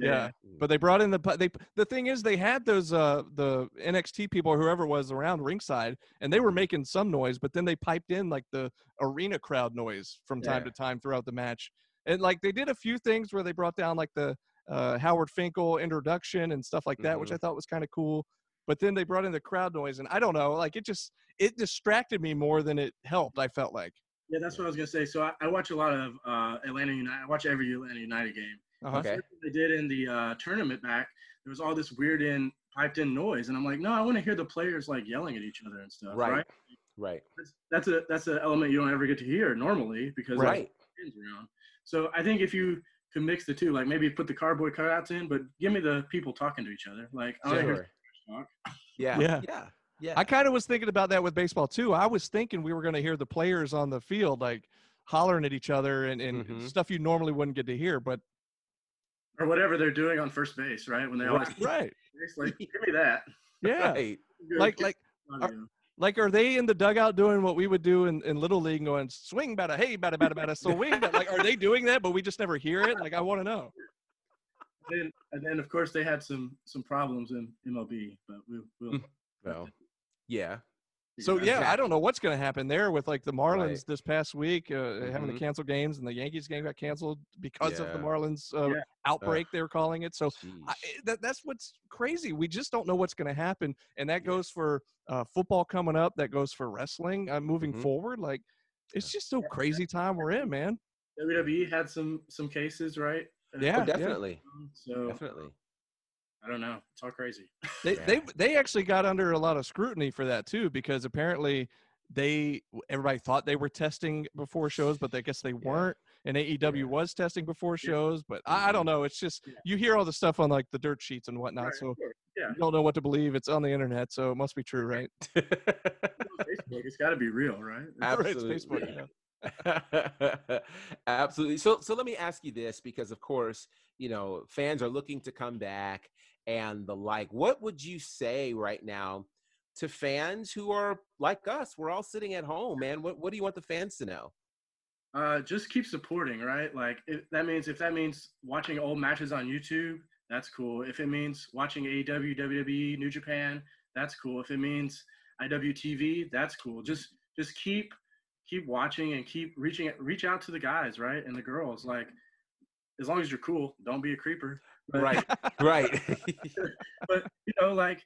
Yeah. But they brought in the pu- they. The thing is, they had those uh the NXT people or whoever was around ringside, and they were making some noise, but then they piped in like the arena crowd noise from time Yeah. to time throughout the match, and like they did a few things where they brought down like the uh, Howard Finkel introduction and stuff like that, which I thought was kind of cool. But then they brought in the crowd noise, and I don't know, like it just it distracted me more than it helped. I felt like. Yeah, that's what I was gonna say. So I, I watch a lot of uh, Atlanta United. I watch every Atlanta United game. Uh-huh. Okay. They did in the uh, tournament back. There was all this weird in piped in noise, and I'm like, no, I want to hear the players like yelling at each other and stuff. Right. Right. Right. That's, that's a that's an element you don't ever get to hear normally because Right. fans around. So I think if you could mix the two, like maybe put the cardboard cutouts in, but give me the people talking to each other. Like I want to hear talk. Yeah. Yeah. Yeah. Yeah. I kind of was thinking about that with baseball too. I was thinking we were going to hear the players on the field like hollering at each other and, and Mhm. stuff you normally wouldn't get to hear. But or whatever they're doing on first base, right? When they always right, it's like give me that. yeah, Right. Like like Audio. like are they in the dugout doing what we would do in, in little league, going swing batter, hey batter batter batter, swing? batter." Like are they doing that, but we just never hear it? Like I want to know. And then, and then of course they had some some problems in MLB, but we, we'll hmm. Well, yeah. So Yeah. yeah, I don't know what's going to happen there with like the Marlins Right. this past week uh, having to Mhm. cancel games, and the Yankees game got canceled because of the Marlins uh, Yeah. outbreak. They're calling it. So I, that, that's what's crazy. We just don't know what's going to happen, and that goes for uh, football coming up. That goes for wrestling uh, moving Mhm. forward. Like it's just so crazy time we're in, man. WWE had some some cases, right? Uh, Yeah, Oh, definitely, So definitely. I don't know. It's all crazy. They Yeah. they they actually got under a lot of scrutiny for that too because apparently they everybody thought they were testing before shows, but I guess they weren't. And AEW Yeah. was testing before Yeah. shows, but I, I don't Mhm. know. It's just Yeah. you hear all the stuff on like the dirt sheets and whatnot, Right, so yeah, you don't know what to believe. It's on the internet, so it must be true, right? Facebook, it's got to be real, right? Right, it's Absolutely. Facebook, yeah. Absolutely. So so let me ask you this because of course, you know, fans are looking to come back and the like. What would you say right now to fans who are like us? We're all sitting at home, man. What what do you want the fans to know? Uh, just keep supporting, right? Like if that means if that means watching old matches on YouTube, that's cool. If it means watching AEW, WWE, New Japan, that's cool. If it means IWTV, that's cool. Just just keep keep watching and keep reaching reach out to the guys, right? And the girls. Like as long as you're cool, don't be a creeper. But, Right. right. but you know, like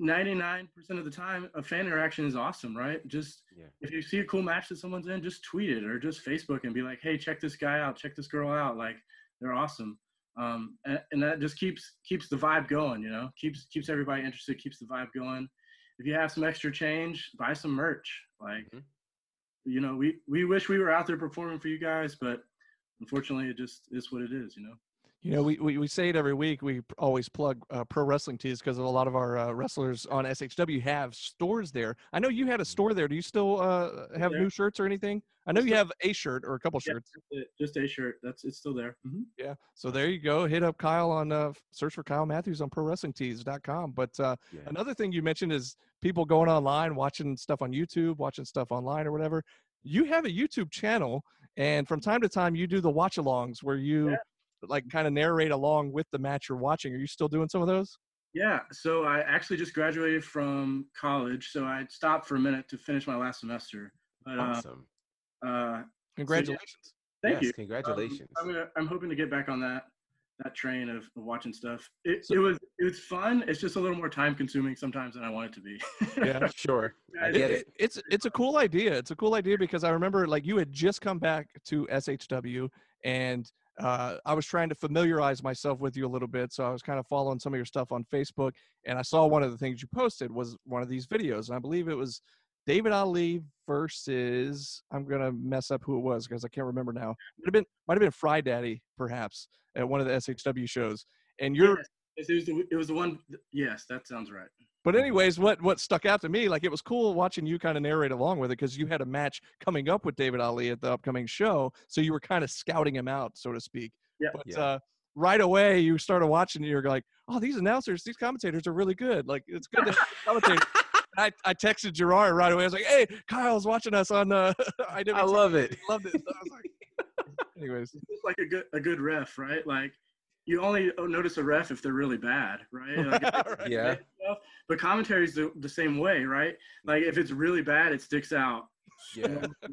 99% of the time, a fan interaction is awesome, right? Just Yeah. if you see a cool match that someone's in, just tweet it or just Facebook and be like, hey, check this guy out, check this girl out. Like they're awesome. Um, and, and that just keeps keeps the vibe going, you know, keeps keeps everybody interested, keeps the vibe going. If you have some extra change, buy some merch. Like, Mhm. you know, we we wish we were out there performing for you guys, but unfortunately, it just is what it is, you know. You know, we, we, we say it every week. We always plug uh, pro wrestling tees because a lot of our uh, wrestlers on SHW have stores there. I know you had a store there. Do you still uh, have there. new shirts or anything? I know you have a shirt or a couple Yeah, shirts. just a- just a shirt. That's it's still there. Mhm. Yeah. So there you go. Hit up Kyle on uh, search for Kyle Matthews on prowrestlingtees.com. But uh, Yeah. another thing you mentioned is people going online, watching stuff on YouTube, watching stuff online or whatever. You have a YouTube channel, and from time to time you do the watch alongs where you Yeah. Like kind of narrate along with the match you're watching. Are you still doing some of those? Yeah, so I actually just graduated from college, so I stopped for a minute to finish my last semester. But uh, awesome. uh, Congratulations. thank yes, you. Um, Congratulations. I'm gonna, I'm hoping to get back on that that train of, of watching stuff. It, So- it was it was fun. It's just a little more time consuming sometimes than I want it to be. Yeah. sure. I It- get it. it's it's a cool idea. It's a cool idea because I remember like you had just come back to SHW and uh, I was trying to familiarize myself with you a little bit. So I was kind of following some of your stuff on Facebook and I saw one of the things you posted was one of these videos. And I believe it was David Ali versus I'm gonna mess up who it was because I can't remember now. Might have been might have been Fry Daddy perhaps at one of the SHW shows. And you're Yes, it was the, it was the one. Yes, that sounds right. But anyways, what what stuck out to me, like it was cool watching you kind of narrate along with it because you had a match coming up with David Ali at the upcoming show, so you were kind of scouting him out, so to speak. Yeah. But Yeah. uh, right away, you started watching, and you're like, "Oh, these announcers, these commentators are really good. Like it's good to commentate." I, I texted Gerard right away. I was like, "Hey, Kyle's watching us on uh, IWTV. I love it. loved it." I was like, anyways, It's like a good a good ref, right? Like you only notice a ref if they're really bad, right? Like, Right. Yeah. stuff. But commentary's the, the same way, right? Like if it's really bad, it sticks out. Yeah.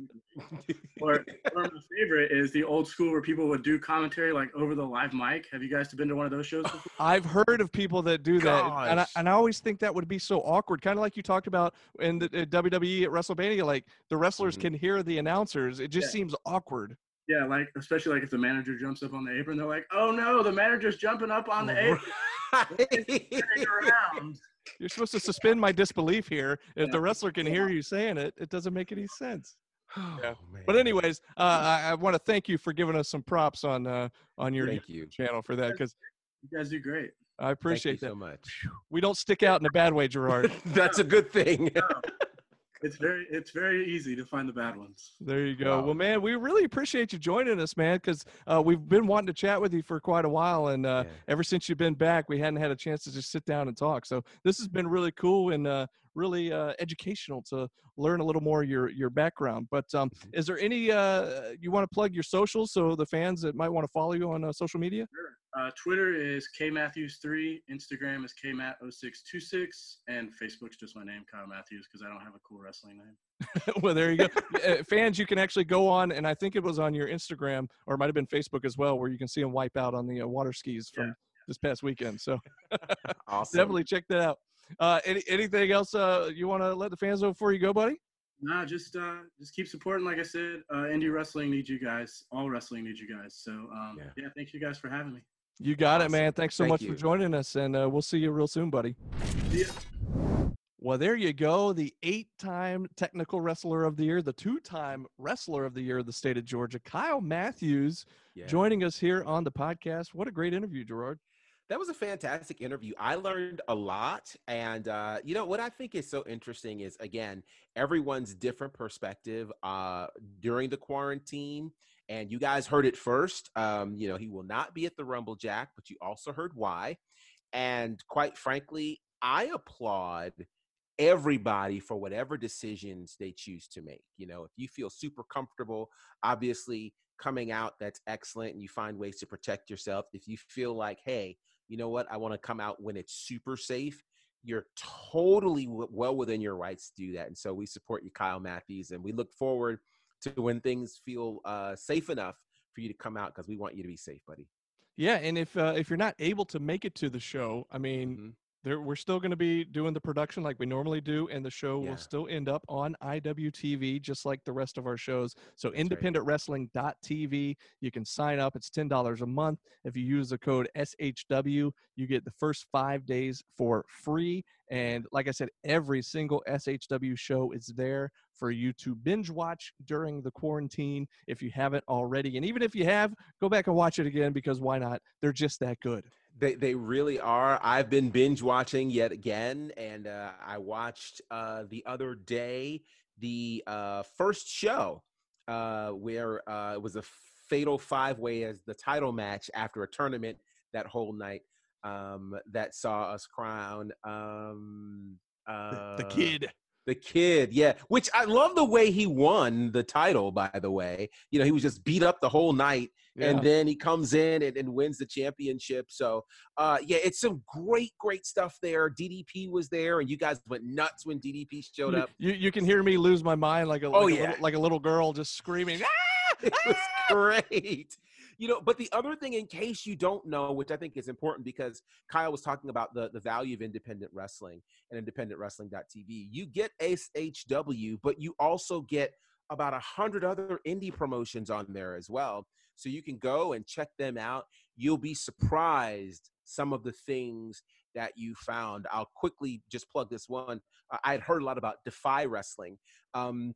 Or, or my favorite is the old school where people would do commentary like over the live mic. Have you guys been to one of those shows before? I've heard of people that do that, and I, and I always think that would be so awkward. Kind of like you talked about in the uh, WWE at WrestleMania, like the wrestlers Mhm. can hear the announcers. It just Yeah. seems awkward. Yeah, like especially like if the manager jumps up on the apron, they're like, "Oh no, the manager's jumping up on the apron, turning around." You're supposed to suspend my disbelief here. If Yeah. the wrestler can hear you saying it, it doesn't make any sense. Oh, But man. anyways, uh, I, I want to thank you for giving us some props on uh, on your thank you. channel for that because You guys do great. I Thank you appreciate that. so much. We don't stick out in a bad way, Gerard. That's a good thing. It's very it's very easy to find the bad ones. There you go. Wow. Well, man, we really appreciate you joining us, man, because uh, we've been wanting to chat with you for quite a while, and uh, Yeah. ever since you've been back, we hadn't had a chance to just sit down and talk. So this has been really cool and uh, really uh, educational to learn a little more your your background. But um, Mhm. is there any uh, you want to plug your socials so the fans that might want to follow you on uh, social media? Uh, Twitter is kmatthews3, Instagram is kmat0626, and Facebook's just my name, Kyle Matthews, because I don't have a cool wrestling name. well, there you go. Uh, fans, you can actually go on, and I think it was on your Instagram or it might have been Facebook as well, where you can see him wipe out on the uh, water skis from Yeah. this past weekend. So Awesome. definitely check that out. Uh, any, anything else uh, you want to let the fans know before you go, buddy? Nah, just uh, just keep supporting. Like I said, uh, indie wrestling needs you guys. All wrestling needs you guys. So um, Yeah. yeah. thank you guys for having me. You got it, man. Thanks so Thank much you. for joining us, and uh, we'll see you real soon, buddy. Ya. Well, there you go. The eight time technical wrestler of the year, the two time wrestler of the year of the state of Georgia, Kyle Matthews, Yeah. joining us here on the podcast. What a great interview, Gerard. That was a fantastic interview. I learned a lot. And, uh, you know, what I think is so interesting is, again, everyone's different perspective uh, during the quarantine. And you guys heard it first. Um, you know, he will not be at the Rumble Jack, but you also heard why. And quite frankly, I applaud everybody for whatever decisions they choose to make. You know, if you feel super comfortable, obviously coming out, that's excellent. And you find ways to protect yourself. If you feel like, hey, you know what, I want to come out when it's super safe, you're totally well within your rights to do that. And so we support you, Kyle Matthews, and we look forward to when things feel uh, safe enough for you to come out because we want you to be safe, buddy. Yeah, and if uh, if you're not able to make it to the show, I mean, Mhm. There we're still going to be doing the production like we normally do, and the show Yeah. will still end up on IWTV just like the rest of our shows. So right. independentwrestling.tv, you can sign up. It's ten dollars a month. If you use the code SHW, you get the first five days for free. And like I said, every single SHW show is there for you to binge watch during the quarantine if you haven't already. And even if you have, go back and watch it again because why not? They're just that good. They they really are. I've been binge watching yet again, and uh, I watched uh, the other day the uh, first show uh, where uh, it was a fatal five way as the title match after a tournament that whole night um, that saw us crown um, uh, the kid. The kid, yeah. Which I love the way he won the title, by the way. You know, he was just beat up the whole night Yeah. and then he comes in and, and wins the championship. So, uh, yeah, it's some great, great stuff there. DDP was there, and you guys went nuts when DDP showed up. you you can hear me lose my mind like a, Oh, like, a yeah. little, like a little girl just screaming. "Ah!" It was great. You know, but the other thing, in case you don't know, which I think is important because Kyle was talking about the, the value of independent wrestling and independent independentwrestling.tv. You get SHW, but you also get about a hundred other indie promotions on there as well. So you can go and check them out. You'll be surprised some of the things that you found. I'll quickly just plug this one. I had heard a lot about Defy Wrestling, um,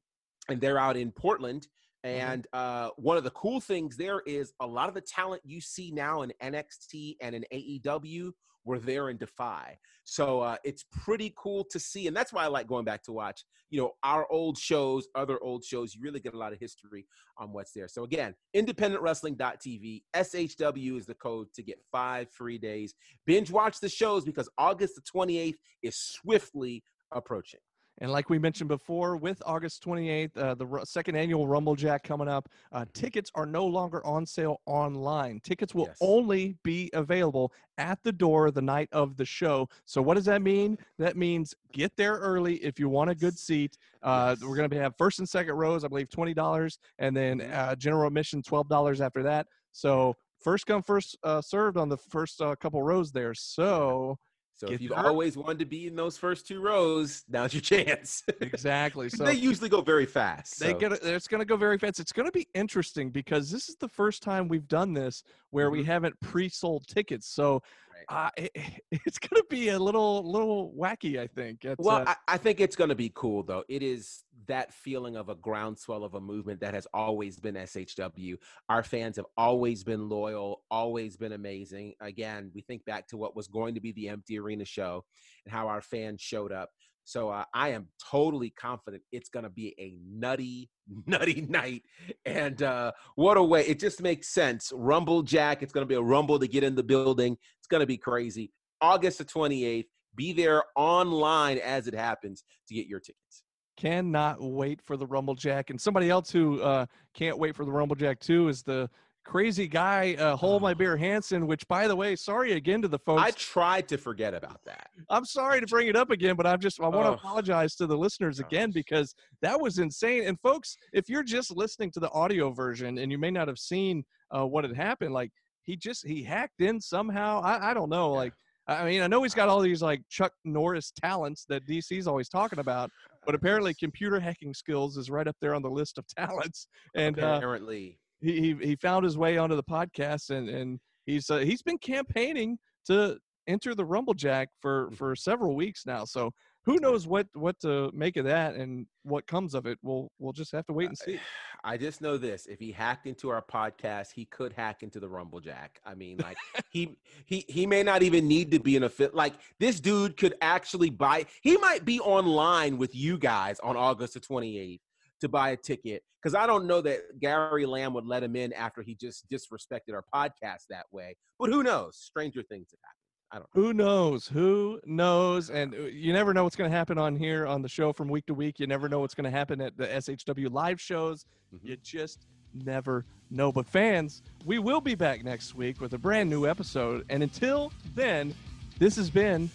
and they're out in Portland. And uh, one of the cool things there is a lot of the talent you see now in NXT and in AEW were there in Defy. So uh, it's pretty cool to see. And that's why I like going back to watch, you know, our old shows, other old shows. You really get a lot of history on what's there. So again, independentwrestling.tv, SHW is the code to get five free days. Binge watch the shows because August the 28th is swiftly approaching. And like we mentioned before, with August 28th, uh, the ru- second annual Rumble Jack coming up, uh, tickets are no longer on sale online. Tickets will Yes. only be available at the door the night of the show. So what does that mean? That means get there early if you want a good seat. Uh, We're going to have first and second rows, I believe, twenty dollars, and then Mhm. uh, general admission twelve dollars after that. So first come, first uh, served on the first uh, couple rows there. So So Get if you've always wanted to be in those first two rows, now's your chance. exactly. So they usually go very fast. They so- get it's going to go very fast. It's going to be interesting because this is the first time we've done this where we Mhm. haven't pre-sold tickets. So uh, it, it's going to be a little little wacky, I think. It's, Well, uh, I, I think it's going to be cool, though. It is that feeling of a groundswell of a movement that has always been SHW. Our fans have always been loyal, always been amazing. Again, we think back to what was going to be the empty arena show and how our fans showed up. So uh, I am totally confident it's going to be a nutty, nutty night. And uh, what a way. It just makes sense. Rumble Jack, it's going to be a rumble to get in the building. It's going to be crazy. August the 28th. Be there online as it happens to get your tickets. Cannot wait for the Rumble Jack. And somebody else who uh, can't wait for the Rumble Jack too is the crazy guy, uh, Hold My Beer Hansen. Which, by the way, sorry again to the folks. I tried to forget about that. I'm sorry to bring it up again, but I'm just I want to Oh. apologize to the listeners again Gosh. because that was insane. And folks, if you're just listening to the audio version and you may not have seen uh, what had happened, like he just he hacked in somehow. I, I don't know. Like I mean, I know he's got all these like Chuck Norris talents that DC's always talking about, but apparently computer hacking skills is right up there on the list of talents. And uh, apparently, he, he he found his way onto the podcast and and he's uh, he's been campaigning to enter the rumblejack for Mm-hmm. for several weeks now so who knows what what to make of that and what comes of it we'll we'll just have to wait and see I just know this: if he hacked into our podcast, he could hack into the Rumblejack. I mean, like he he he may not even need to be in a fit. Like this dude could actually buy. He might be online with you guys on August the twenty eighth to buy a ticket because I don't know that Gary Lamb would let him in after he just disrespected our podcast that way. But who knows? Stranger things have happened. I don't know. who knows who knows and uh, you never know what's going to happen on here on the show from week to week you never know what's going to happen at the shw live shows Mhm. you just never know but fans we will be back next week with a brand new episode and until then this has been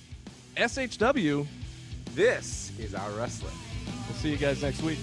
shw This is our wrestling. We'll see you guys next week.